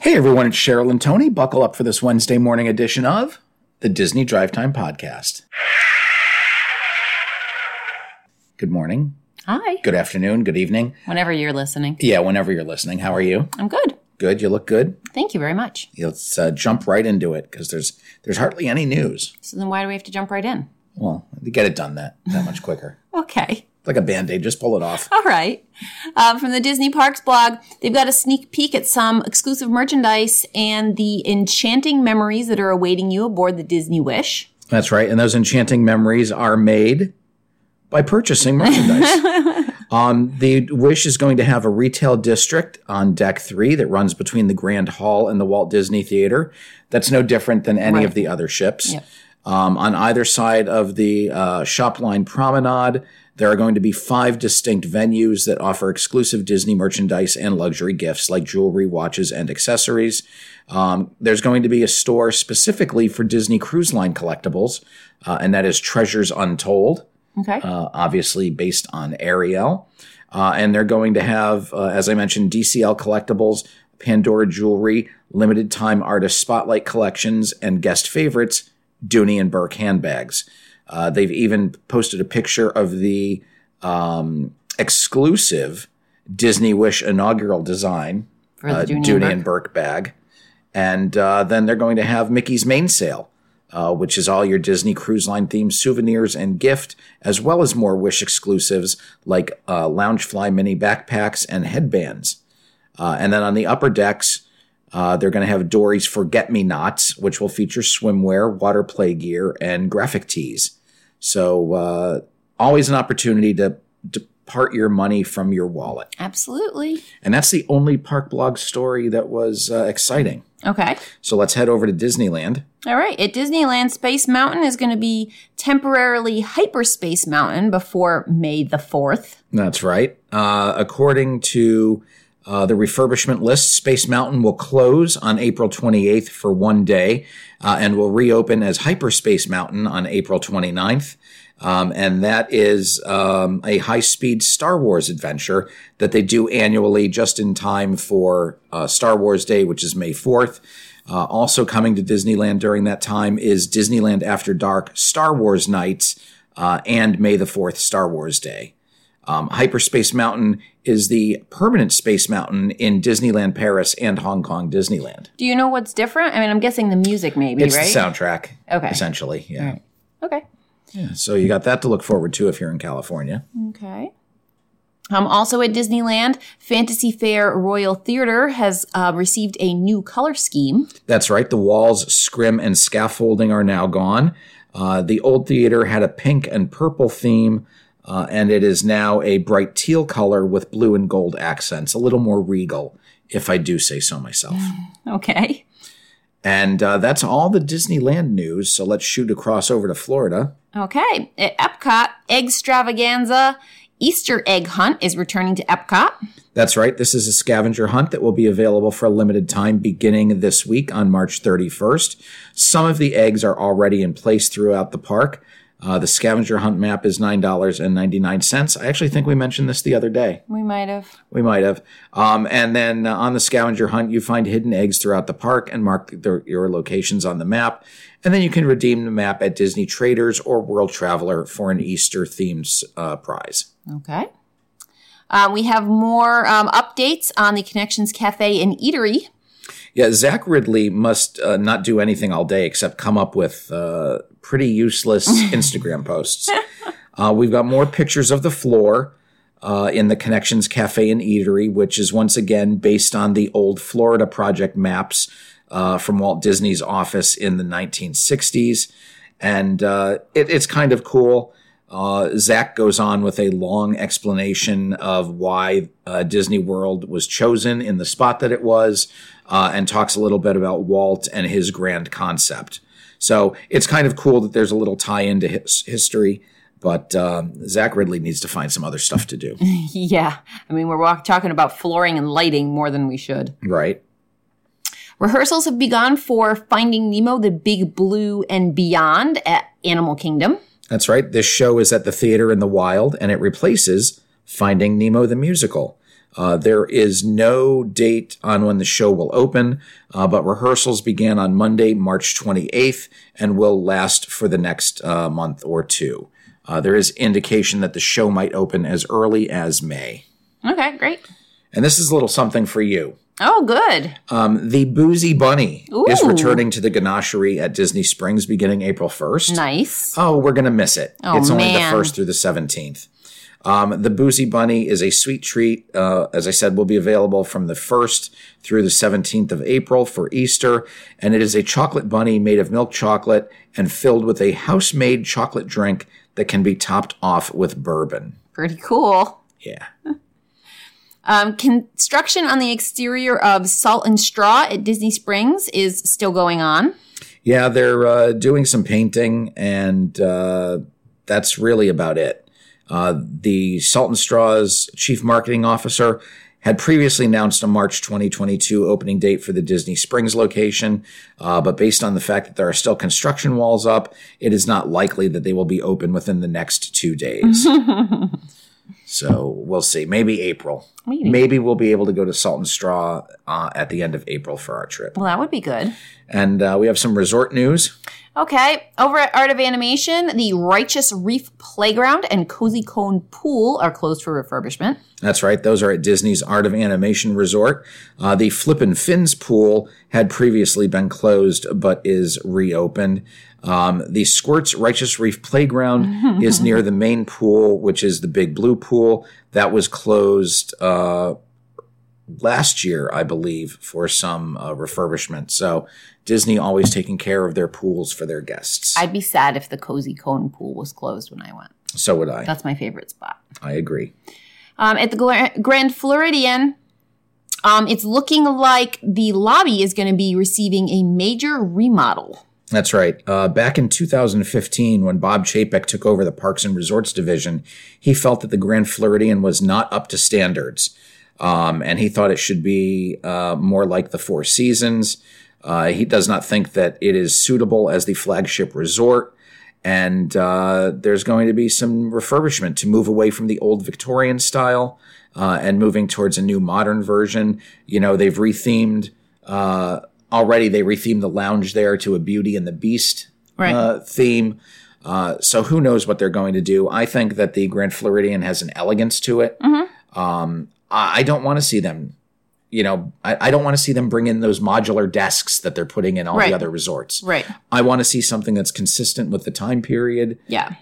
Hey everyone, it's Cheryl and Tony. Buckle up for this Wednesday morning edition of the Disney Drive Time Podcast. Good morning, Hi. good afternoon, good evening. Whenever you're listening. Yeah, whenever you're listening. How are you? I'm good. Good. You look good. Thank you very much. Let's uh, jump right into it because there's there's hardly any news. So then why do we have to jump right in? Well, to get it done that that much quicker. Okay. Like a band aid, just pull it off. All right. Um, from the Disney Parks blog, they've got a sneak peek at some exclusive merchandise and the enchanting memories that are awaiting you aboard the Disney Wish. That's right. And those enchanting memories are made by purchasing merchandise. um, the Wish is going to have a retail district on deck three that runs between the Grand Hall and the Walt Disney Theater. That's no different than any Right. of the other ships. Yep. Um, on either side of the uh, Shopline Promenade, there are going to be five distinct venues that offer exclusive Disney merchandise and luxury gifts like jewelry, watches, and accessories. Um, there's going to be a store specifically for Disney Cruise Line collectibles, uh, and that is Treasures Untold Okay. uh, obviously based on Ariel. Uh, and they're going to have, uh, as I mentioned, DCL collectibles, Pandora jewelry, limited time artist spotlight collections, and guest favorites, Dooney and Bourke handbags. Uh, they've even posted a picture of the um, exclusive Disney Wish inaugural design, For the uh, Dooney and Bourke. bag. And uh, then they're going to have Mickey's Mainsail, uh, which is all your Disney Cruise Line themed souvenirs and gift, as well as more Wish exclusives like uh, Loungefly mini backpacks and headbands. Uh, and then on the upper decks, uh, they're going to have Dory's Forget Me Nots, which will feature swimwear, water play gear, and graphic tees. So uh, always an opportunity to depart your money from your wallet. Absolutely. And that's the only park blog story that was uh, exciting. Okay. So let's head over to Disneyland. All right. At Disneyland, Space Mountain is going to be temporarily Hyperspace Mountain before May the 4th. That's right. Uh, according to uh, the refurbishment list, Space Mountain will close on April 28th for one day uh, and will reopen as Hyperspace Mountain on April 29th. Um, and that is um, a high speed Star Wars adventure that they do annually just in time for uh, Star Wars Day, which is May 4th. Uh, also coming to Disneyland during that time is Disneyland After Dark Star Wars Nights uh, and May the 4th Star Wars Day. Um, Hyperspace Mountain is the permanent space mountain in Disneyland Paris and Hong Kong Disneyland. Do you know what's different? I mean, I'm guessing the music maybe, It's right? the soundtrack, Okay. essentially. Yeah. Okay. yeah. So you got that to look forward to if you're in California. Okay. Um, also at Disneyland, Fantasy Fair Royal Theater has uh, received a new color scheme. That's right. The walls, scrim, and scaffolding are now gone. Uh, the old theater had a pink and purple theme, uh, and it is now a bright teal color with blue and gold accents, a little more regal, if I do say so myself. Okay. And uh, that's all the Disneyland news. So let's shoot across over to Florida. Okay. At Epcot, Eggstravaganza Easter Egg Hunt is returning to Epcot. That's right. This is a scavenger hunt that will be available for a limited time beginning this week on March 31st. Some of the eggs are already in place throughout the park. Uh, the scavenger hunt map is $9.99. I actually think we mentioned this the other day. We might have. We might have. Um, and then uh, on the scavenger hunt, you find hidden eggs throughout the park and mark their, your locations on the map. And then you can redeem the map at Disney Traders or World Traveler for an Easter themed uh, prize. Okay. Uh, we have more um, updates on the Connections Cafe and Eatery. Yeah, Zach Riddley must uh, not do anything all day except come up with uh, pretty useless Instagram posts. Uh, we've got more pictures of the floor uh, in the Connections Cafe and Eatery, which is once again based on the old Florida project maps uh, from Walt Disney's office in the 1960s. And uh, it, it's kind of cool. Uh, Zach goes on with a long explanation of why uh, Disney World was chosen in the spot that it was, uh, and talks a little bit about Walt and his grand concept. So it's kind of cool that there's a little tie into his history, but um, Zach Riddley needs to find some other stuff to do, yeah. I mean, we're walk- talking about flooring and lighting more than we should. right? Rehearsals have begun for Finding Nemo, the Big Blue, and Beyond at Animal Kingdom. That's right. This show is at the theater in the wild, and it replaces Finding Nemo the musical. Uh, there is no date on when the show will open, uh, but rehearsals began on Monday, March 28th, and will last for the next uh, month or two. Uh, there is indication that the show might open as early as May. Okay, great. And this is a little something for you. Oh, good. Um, the Boozy Bunny is returning to the Ganachery at Disney Springs beginning April 1st. Nice. Oh, we're going to miss it. Oh, it's only man. the 1st through the 17th. Um, the Boozy Bunny is a sweet treat. Uh, as I said, will be available from the 1st through the 17th of April for Easter. And it is a chocolate bunny made of milk chocolate and filled with a house made chocolate drink that can be topped off with bourbon. Pretty cool. Yeah. Um, construction on the exterior of Salt and Straw at Disney Springs is still going on. Yeah, they're uh, doing some painting, and uh, that's really about it. Uh, the Salt and Straw's chief marketing officer had previously announced a March 2022 opening date for the Disney Springs location, uh, but based on the fact that there are still construction walls up, it is not likely that they will be open within the next two days. so we'll see. Maybe April. Maybe. Maybe we'll be able to go to Salt and Straw uh, at the end of April for our trip. Well, that would be good. And uh, we have some resort news. Okay, over at Art of Animation, the Righteous Reef Playground and Cozy Cone Pool are closed for refurbishment. That's right. Those are at Disney's Art of Animation Resort. Uh, the Flippin' Fins pool had previously been closed, but is reopened. Um, the Squirts Righteous Reef Playground is near the main pool, which is the Big Blue Pool. That was closed uh, last year, I believe, for some uh, refurbishment. So Disney always taking care of their pools for their guests. I'd be sad if the Cozy Cone Pool was closed when I went. so would I. That's my favorite spot. I agree. Um, at the Grand Floridian, um, it's looking like the lobby is going to be receiving a major remodel. That's right. Uh, back in 2015, when Bob Chapek took over the Parks and Resorts division, he felt that the Grand Floridian was not up to standards. Um, and he thought it should be uh, more like the Four Seasons. Uh, he does not think that it is suitable as the flagship resort. And uh, there's going to be some refurbishment to move away from the old Victorian style uh, and moving towards a new modern version. You know, they've rethemed uh, already. They rethemed the lounge there to a Beauty and the Beast Right. uh, theme. Uh, so who knows what they're going to do? I think that the Grand Floridian has an elegance to it. Um, I, I don't want to see them. You know, I, I don't want to see them bring in those modular desks that they're putting in all Right. the other resorts. Right. I want to see something that's consistent with the time period. Yeah.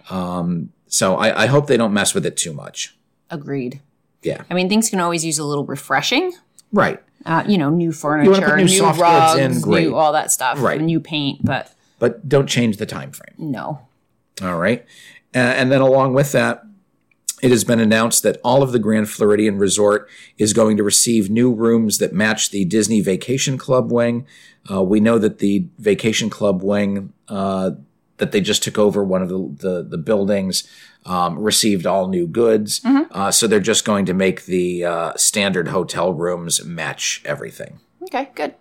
So I, I hope they don't mess with it too much. Agreed. Yeah. I mean, things can always use a little refreshing. Right. Uh, you know, new furniture, new new, soft goods rugs, in, great. new all that stuff, Right. new paint, but But don't change the time frame. no. All right. Uh, and then along with that, it has been announced that all of the Grand Floridian Resort is going to receive new rooms that match the Disney Vacation Club wing. Uh, we know that the Vacation Club wing uh, that they just took over one of the the, the buildings um, received all new goods. Uh, so they're just going to make the uh, standard hotel rooms match everything. Okay, good.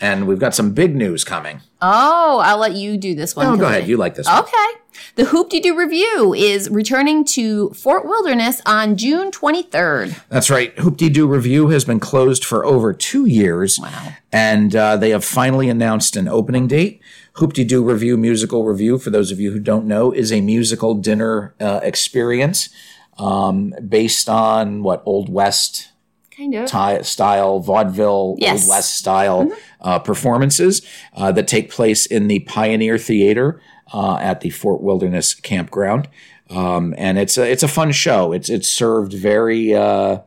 And we've got some big news coming. Oh, I'll let you do this one. Oh, go ahead. You like this one. Okay. The Hoop Doo Review is returning to Fort Wilderness on June 23rd. That's right. Hoop-Dee-Doo Revue has been closed for over two years. Wow. And uh, they have finally announced an opening date. Hoop-Dee-Doo Revue Musical Review, for those of you who don't know, is a musical dinner uh, experience um, based on what Old West Kind of. ti- style, vaudeville, Yes. Old West style uh, performances uh, that take place in the Pioneer Theater uh, at the Fort Wilderness Campground. Um, and it's a it's a fun show. It's it's served very, uh,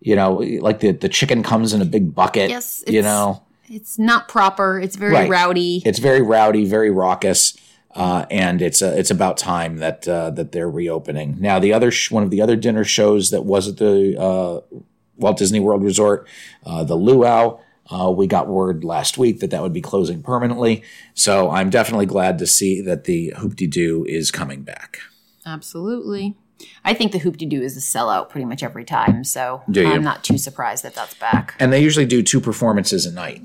you know, like the the chicken comes in a big bucket. Yes, you know, It's not proper. It's very Right. rowdy. it's very rowdy, very raucous. Uh, and it's uh, it's about time that uh, that they're reopening. Now, the other sh- one of the other dinner shows that was at the uh, Walt Disney World Resort, uh, the Luau. Uh, we got word last week that that would be closing permanently. So I'm definitely glad to see that the Hoop De Doo is coming back. Absolutely. I think the Hoop De Doo is a sellout pretty much every time, so I'm not too surprised that that's back. And they usually do two performances a night,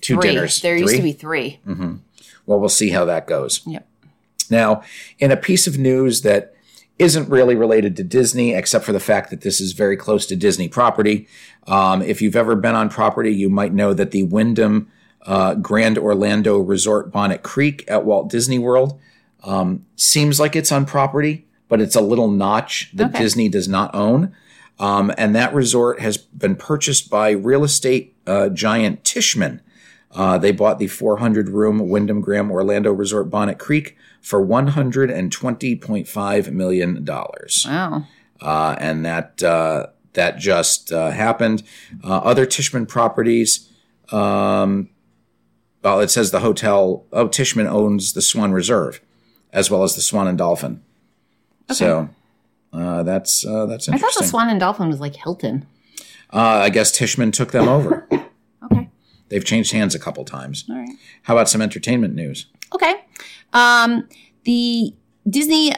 two Three. dinners. There used to be three. Well, we'll see how that goes. Yep. Now, in a piece of news that isn't really related to Disney, except for the fact that this is very close to Disney property. Um, if you've ever been on property, you might know that the Wyndham uh, Grand Orlando Resort Bonnet Creek at Walt Disney World um, seems like it's on property, but it's a little notch that Okay. Disney does not own. Um, and that resort has been purchased by real estate uh, giant Tishman. Uh, they bought the 400 room Wyndham Grand Orlando Resort Bonnet Creek for $120.5 million. Wow. Uh, and that, uh, that just uh, happened. Uh, other Tishman properties, um, well, it says the hotel, oh, Tishman owns the Swan Reserve as well as the Swan and Dolphin. Okay. So uh, that's, uh, that's interesting. I thought the Swan and Dolphin was like Hilton. Uh, I guess Tishman took them over. They've changed hands a couple times. All right. How about some entertainment news? Okay. Um, the Disney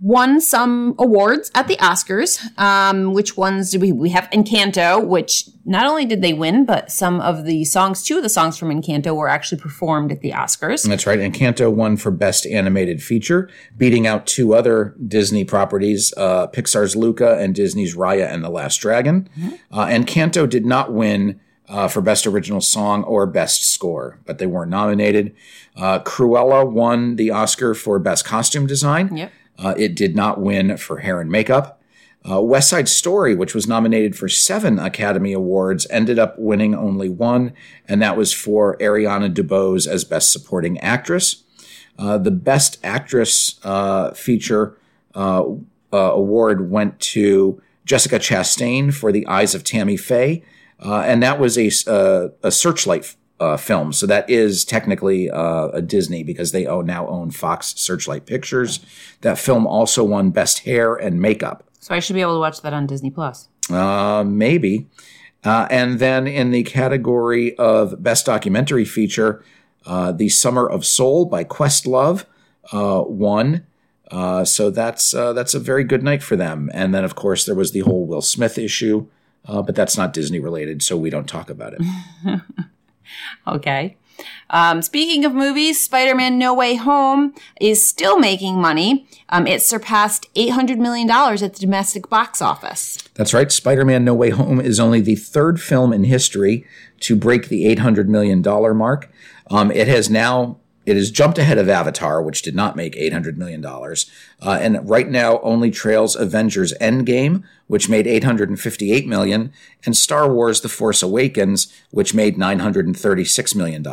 won some awards at the Oscars. Um, which ones do we we have Encanto, which not only did they win, but some of the songs, two of the songs from Encanto were actually performed at the Oscars. That's right. Encanto won for Best Animated Feature, beating out two other Disney properties, uh, Pixar's Luca and Disney's Raya and the Last Dragon. Uh, Encanto did not win uh, for Best Original Song or Best Score, but they weren't nominated. Uh, Cruella won the Oscar for Best Costume Design. Yep. Uh, it did not win for hair and makeup. Uh, West Side Story, which was nominated for seven Academy Awards, ended up winning only one, and that was for Ariana DeBose as Best Supporting Actress. Uh, the Best Actress uh, feature uh, uh, award went to Jessica Chastain for The Eyes of Tammy Faye, uh, and that was a, uh, a Searchlight uh, film. So that is technically uh, a Disney because they own, now own Fox Searchlight Pictures. That film also won Best Hair and Makeup. So I should be able to watch that on Disney Plus. Uh, maybe. Uh, and then in the category of Best Documentary Feature, uh, The Summer of Soul by Questlove uh, won. Uh, so that's uh, that's a very good night for them. And then, of course, there was the whole Will Smith issue, uh, but that's not Disney related, so we don't talk about it. Okay. Um, speaking of movies, Spider Man No Way Home is still making money. Um, it surpassed $800 million at the domestic box office. That's right. Spider Man No Way Home is only the third film in history to break the $800 million mark. Um, it has now. It has jumped ahead of Avatar, which did not make $800 million. Uh, and right now only trails Avengers Endgame, which made 858 million, and Star Wars The Force Awakens, which made $936 million.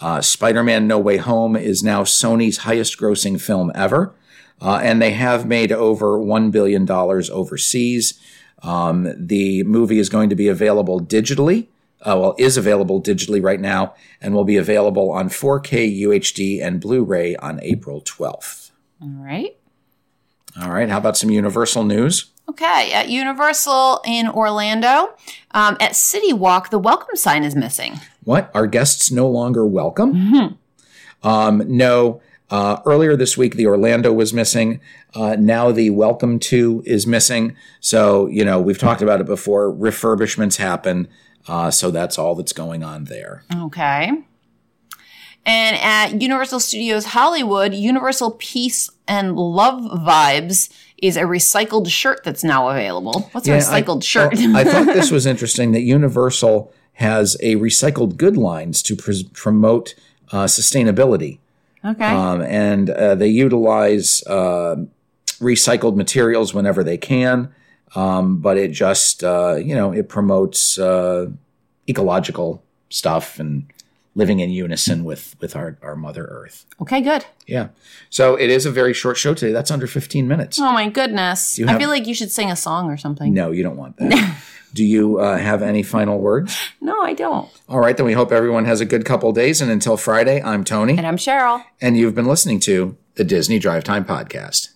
Uh, Spider Man No Way Home is now Sony's highest grossing film ever. Uh, and they have made over $1 billion overseas. Um, the movie is going to be available digitally. Uh, well, is available digitally right now and will be available on 4K UHD and Blu ray on April 12th. All right. All right, how about some Universal news? Okay. At Universal in Orlando, um, at City Walk, the welcome sign is missing. What? Are guests no longer welcome? Um, no. Uh, earlier this week, the Orlando was missing. Uh, now the Welcome to is missing. So, you know, we've talked about it before. Refurbishments happen. Uh, so that's all that's going on there. Okay. And at Universal Studios Hollywood, Universal Peace and Love Vibes is a recycled shirt that's now available. What's a recycled I, shirt? oh, I thought this was interesting that Universal has a recycled good lines to pres promote uh, sustainability. okay. Um, and uh, they utilize uh, recycled materials whenever they can. Um, but it just, uh, you know, it promotes uh, ecological stuff and living in unison with, with our, our Mother Earth. okay, good. Yeah. So it is a very short show today. That's under 15 minutes. Oh my goodness. you I feel like you should sing a song or something. No, you don't want that. Do you uh, have any final words? No, I don't. All right, then we hope everyone has a good couple days. And until Friday, I'm Tony, And I'm Cheryl. and you've been listening to the Disney Drive Time Podcast.